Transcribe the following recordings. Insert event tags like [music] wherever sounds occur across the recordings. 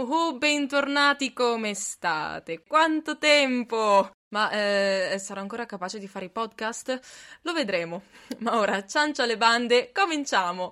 Oh, bentornati, come state? Quanto tempo! Ma eh, sarò ancora capace di fare i podcast? Lo vedremo. [laughs] Ma ora, ciancia le bande, cominciamo!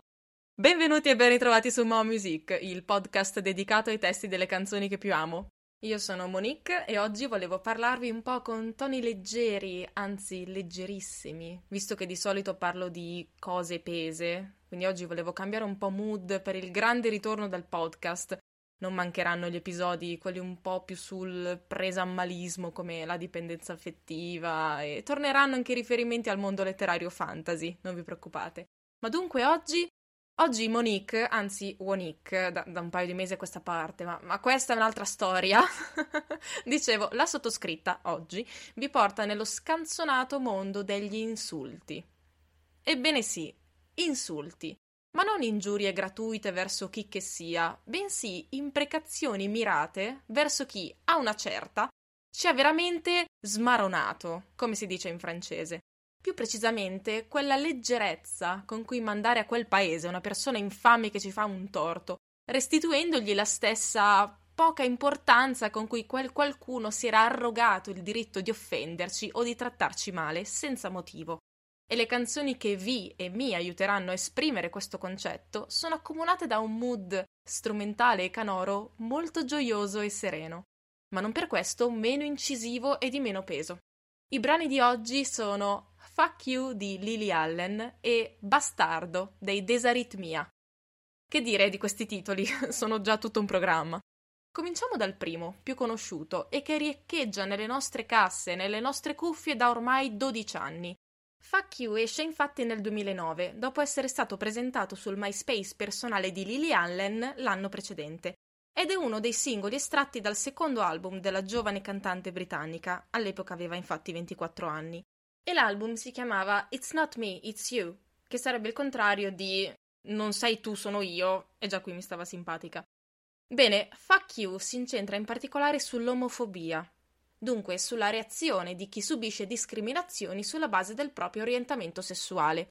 Benvenuti e ben ritrovati su Mo Music, il podcast dedicato ai testi delle canzoni che più amo. Io sono Monique e oggi volevo parlarvi un po' con toni leggeri, anzi leggerissimi, visto che di solito parlo di cose pese, quindi oggi volevo cambiare un po' mood per il grande ritorno del podcast non mancheranno gli episodi, quelli un po' più sul presammalismo come la dipendenza affettiva e torneranno anche i riferimenti al mondo letterario fantasy, non vi preoccupate. Ma dunque oggi Oggi Monique, anzi Wonique, da, da, un paio di mesi a questa parte, ma, ma questa è un'altra storia. [laughs] Dicevo, la sottoscritta oggi vi porta nello scanzonato mondo degli insulti. Ebbene sì, insulti ma non ingiurie gratuite verso chi che sia, bensì imprecazioni mirate verso chi, a una certa, ci ha veramente smaronato, come si dice in francese. Più precisamente, quella leggerezza con cui mandare a quel paese una persona infame che ci fa un torto, restituendogli la stessa poca importanza con cui quel qualcuno si era arrogato il diritto di offenderci o di trattarci male senza motivo e le canzoni che vi e mi aiuteranno a esprimere questo concetto sono accomunate da un mood strumentale e canoro molto gioioso e sereno, ma non per questo meno incisivo e di meno peso. I brani di oggi sono Fuck You di Lily Allen e Bastardo dei Desaritmia. Che dire di questi titoli? [laughs] sono già tutto un programma. Cominciamo dal primo, più conosciuto, e che riecheggia nelle nostre casse, nelle nostre cuffie da ormai 12 anni, Fuck You esce infatti nel 2009, dopo essere stato presentato sul MySpace personale di Lily Allen l'anno precedente, ed è uno dei singoli estratti dal secondo album della giovane cantante britannica, all'epoca aveva infatti 24 anni, e l'album si chiamava It's Not Me, It's You, che sarebbe il contrario di Non sei tu, sono io, e già qui mi stava simpatica. Bene, Fuck You si incentra in particolare sull'omofobia, dunque sulla reazione di chi subisce discriminazioni sulla base del proprio orientamento sessuale.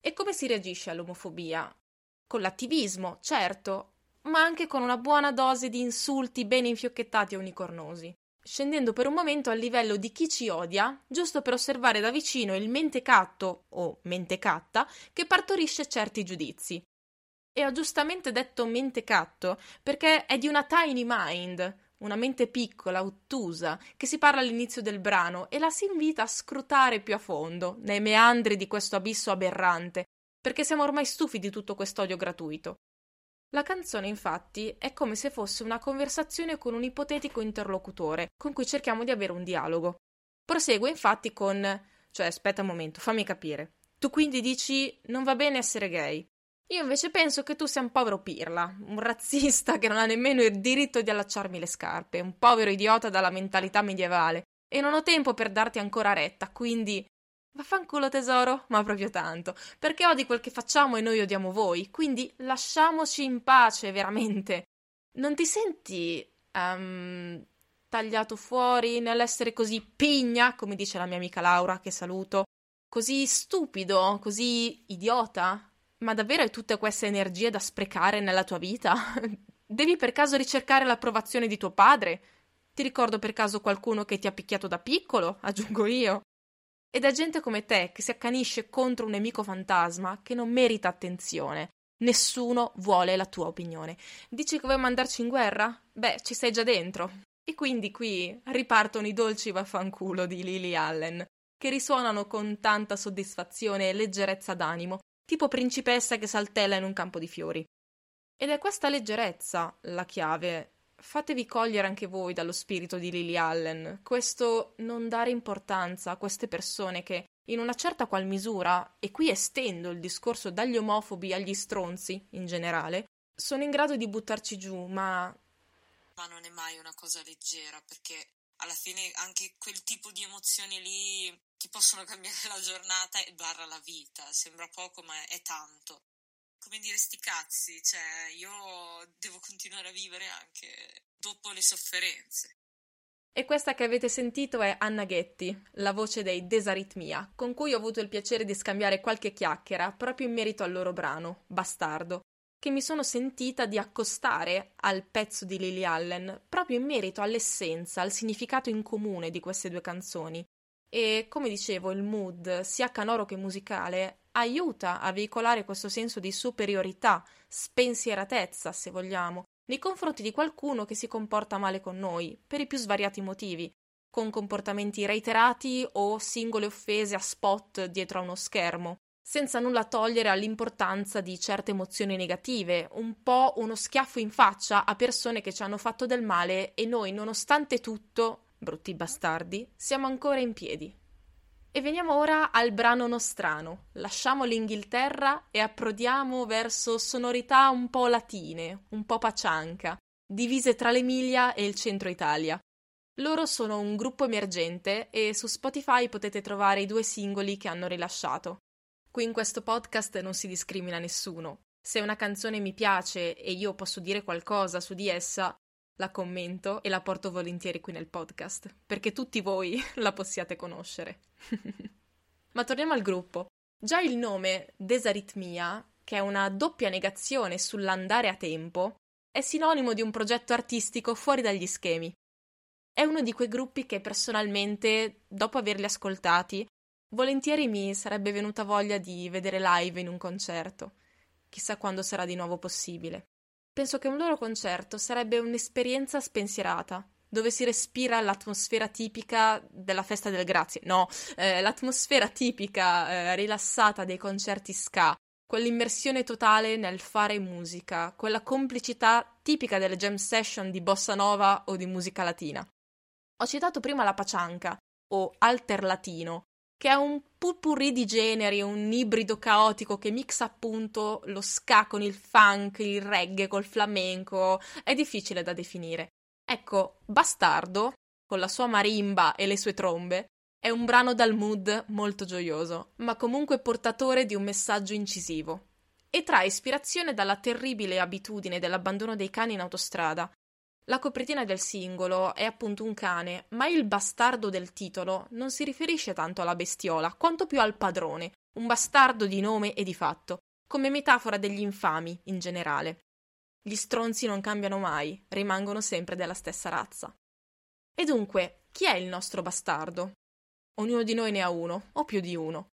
E come si reagisce all'omofobia? Con l'attivismo, certo, ma anche con una buona dose di insulti ben infiocchettati e unicornosi, scendendo per un momento al livello di chi ci odia, giusto per osservare da vicino il mentecatto o mentecatta che partorisce certi giudizi. E ho giustamente detto mentecatto perché è di una tiny mind, una mente piccola, ottusa, che si parla all'inizio del brano e la si invita a scrutare più a fondo, nei meandri di questo abisso aberrante, perché siamo ormai stufi di tutto quest'odio gratuito. La canzone, infatti, è come se fosse una conversazione con un ipotetico interlocutore, con cui cerchiamo di avere un dialogo. Prosegue infatti con cioè, aspetta un momento, fammi capire. Tu quindi dici non va bene essere gay. Io invece penso che tu sia un povero pirla, un razzista che non ha nemmeno il diritto di allacciarmi le scarpe, un povero idiota dalla mentalità medievale, e non ho tempo per darti ancora retta, quindi Vaffanculo tesoro, ma proprio tanto, perché odi quel che facciamo e noi odiamo voi, quindi lasciamoci in pace, veramente. Non ti senti um, tagliato fuori nell'essere così pigna, come dice la mia amica Laura, che saluto, così stupido, così idiota? Ma davvero hai tutte queste energie da sprecare nella tua vita? [laughs] Devi per caso ricercare l'approvazione di tuo padre? Ti ricordo per caso qualcuno che ti ha picchiato da piccolo? [laughs] Aggiungo io. Ed è gente come te che si accanisce contro un nemico fantasma che non merita attenzione. Nessuno vuole la tua opinione. Dici che vuoi mandarci in guerra? Beh, ci sei già dentro. E quindi qui ripartono i dolci vaffanculo di Lily Allen, che risuonano con tanta soddisfazione e leggerezza d'animo tipo principessa che saltella in un campo di fiori. Ed è questa leggerezza la chiave. Fatevi cogliere anche voi dallo spirito di Lily Allen, questo non dare importanza a queste persone che, in una certa qual misura, e qui estendo il discorso dagli omofobi agli stronzi in generale, sono in grado di buttarci giù, ma. Ma non è mai una cosa leggera, perché alla fine anche quel tipo di emozioni lì ti possono cambiare [laughs] la giornata e barra la vita. Sembra poco, ma è tanto. Come dire, sti cazzi, cioè io devo continuare a vivere anche dopo le sofferenze. E questa che avete sentito è Anna Ghetti, la voce dei Desaritmia, con cui ho avuto il piacere di scambiare qualche chiacchiera proprio in merito al loro brano, Bastardo, che mi sono sentita di accostare al pezzo di Lily Allen proprio in merito all'essenza, al significato in comune di queste due canzoni. E come dicevo, il mood, sia canoro che musicale, aiuta a veicolare questo senso di superiorità, spensieratezza, se vogliamo, nei confronti di qualcuno che si comporta male con noi, per i più svariati motivi, con comportamenti reiterati o singole offese a spot dietro a uno schermo senza nulla togliere all'importanza di certe emozioni negative, un po' uno schiaffo in faccia a persone che ci hanno fatto del male e noi, nonostante tutto, brutti bastardi, siamo ancora in piedi. E veniamo ora al brano nostrano. Lasciamo l'Inghilterra e approdiamo verso sonorità un po' latine, un po' pacianca, divise tra l'Emilia e il centro Italia. Loro sono un gruppo emergente e su Spotify potete trovare i due singoli che hanno rilasciato. Qui in questo podcast non si discrimina nessuno. Se una canzone mi piace e io posso dire qualcosa su di essa, la commento e la porto volentieri qui nel podcast, perché tutti voi [laughs] la possiate conoscere. [laughs] Ma torniamo al gruppo. Già il nome Desaritmia, che è una doppia negazione sull'andare a tempo, è sinonimo di un progetto artistico fuori dagli schemi. È uno di quei gruppi che personalmente, dopo averli ascoltati, Volentieri mi sarebbe venuta voglia di vedere live in un concerto. Chissà quando sarà di nuovo possibile. Penso che un loro concerto sarebbe un'esperienza spensierata, dove si respira l'atmosfera tipica della festa del grazie. No, eh, l'atmosfera tipica, eh, rilassata dei concerti ska, quell'immersione totale nel fare musica, quella complicità tipica delle jam session di bossa nova o di musica latina. Ho citato prima la pacianca, o alter latino, che è un purpurri di generi, un ibrido caotico che mixa appunto lo ska con il funk, il reggae col flamenco, è difficile da definire. Ecco, Bastardo, con la sua marimba e le sue trombe, è un brano dal mood molto gioioso, ma comunque portatore di un messaggio incisivo. E trae ispirazione dalla terribile abitudine dell'abbandono dei cani in autostrada, la copertina del singolo è appunto un cane, ma il bastardo del titolo non si riferisce tanto alla bestiola, quanto più al padrone, un bastardo di nome e di fatto, come metafora degli infami in generale. Gli stronzi non cambiano mai, rimangono sempre della stessa razza. E dunque, chi è il nostro bastardo? Ognuno di noi ne ha uno, o più di uno.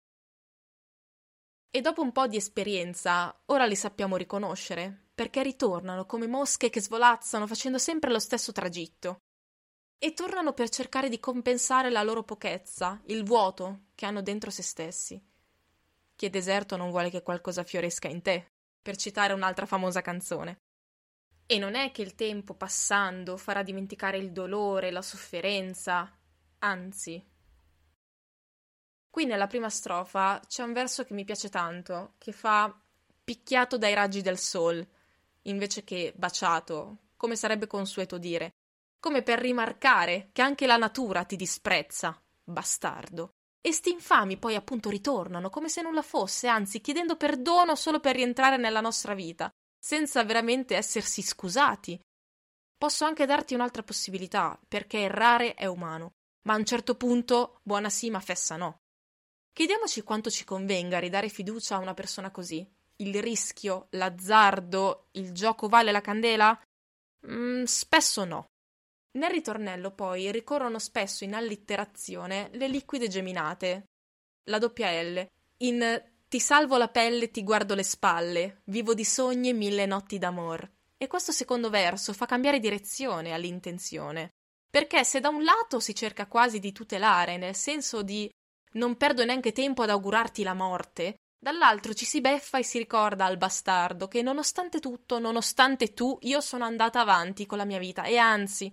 E dopo un po' di esperienza, ora li sappiamo riconoscere, perché ritornano come mosche che svolazzano facendo sempre lo stesso tragitto. E tornano per cercare di compensare la loro pochezza, il vuoto che hanno dentro se stessi. Chi è deserto non vuole che qualcosa fioresca in te, per citare un'altra famosa canzone. E non è che il tempo passando farà dimenticare il dolore, la sofferenza, anzi. Qui nella prima strofa c'è un verso che mi piace tanto, che fa picchiato dai raggi del sol, invece che baciato, come sarebbe consueto dire, come per rimarcare che anche la natura ti disprezza, bastardo. E sti infami poi appunto ritornano come se nulla fosse, anzi chiedendo perdono solo per rientrare nella nostra vita, senza veramente essersi scusati. Posso anche darti un'altra possibilità, perché errare è umano, ma a un certo punto buona sì ma fessa no. Chiediamoci quanto ci convenga ridare fiducia a una persona così, il rischio, l'azzardo, il gioco vale la candela? Mm, spesso no. Nel ritornello poi ricorrono spesso in allitterazione le liquide geminate, la doppia L, in ti salvo la pelle, ti guardo le spalle, vivo di sogni e mille notti d'amor. E questo secondo verso fa cambiare direzione all'intenzione. Perché se da un lato si cerca quasi di tutelare, nel senso di non perdo neanche tempo ad augurarti la morte, Dall'altro ci si beffa e si ricorda al bastardo che nonostante tutto, nonostante tu, io sono andata avanti con la mia vita e anzi...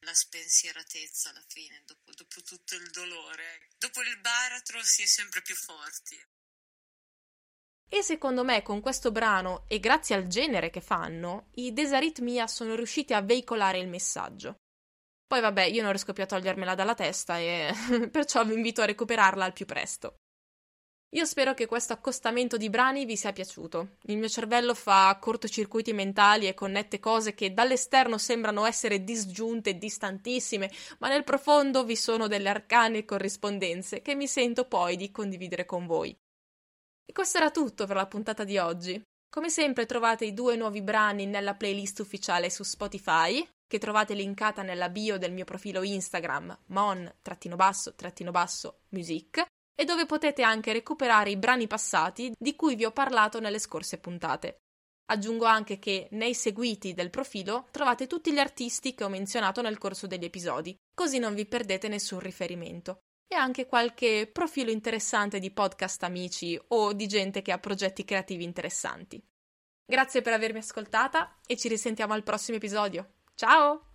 La spensieratezza alla fine, dopo, dopo tutto il dolore, dopo il baratro si è sempre più forti. E secondo me con questo brano, e grazie al genere che fanno, i Desaritmia sono riusciti a veicolare il messaggio. Poi vabbè, io non riesco più a togliermela dalla testa e [laughs] perciò vi invito a recuperarla al più presto. Io spero che questo accostamento di brani vi sia piaciuto. Il mio cervello fa cortocircuiti mentali e connette cose che dall'esterno sembrano essere disgiunte distantissime, ma nel profondo vi sono delle arcane corrispondenze che mi sento poi di condividere con voi. E questo era tutto per la puntata di oggi. Come sempre trovate i due nuovi brani nella playlist ufficiale su Spotify, che trovate linkata nella bio del mio profilo Instagram mon-music e dove potete anche recuperare i brani passati di cui vi ho parlato nelle scorse puntate. Aggiungo anche che nei seguiti del profilo trovate tutti gli artisti che ho menzionato nel corso degli episodi, così non vi perdete nessun riferimento. E anche qualche profilo interessante di podcast amici o di gente che ha progetti creativi interessanti. Grazie per avermi ascoltata e ci risentiamo al prossimo episodio. Ciao!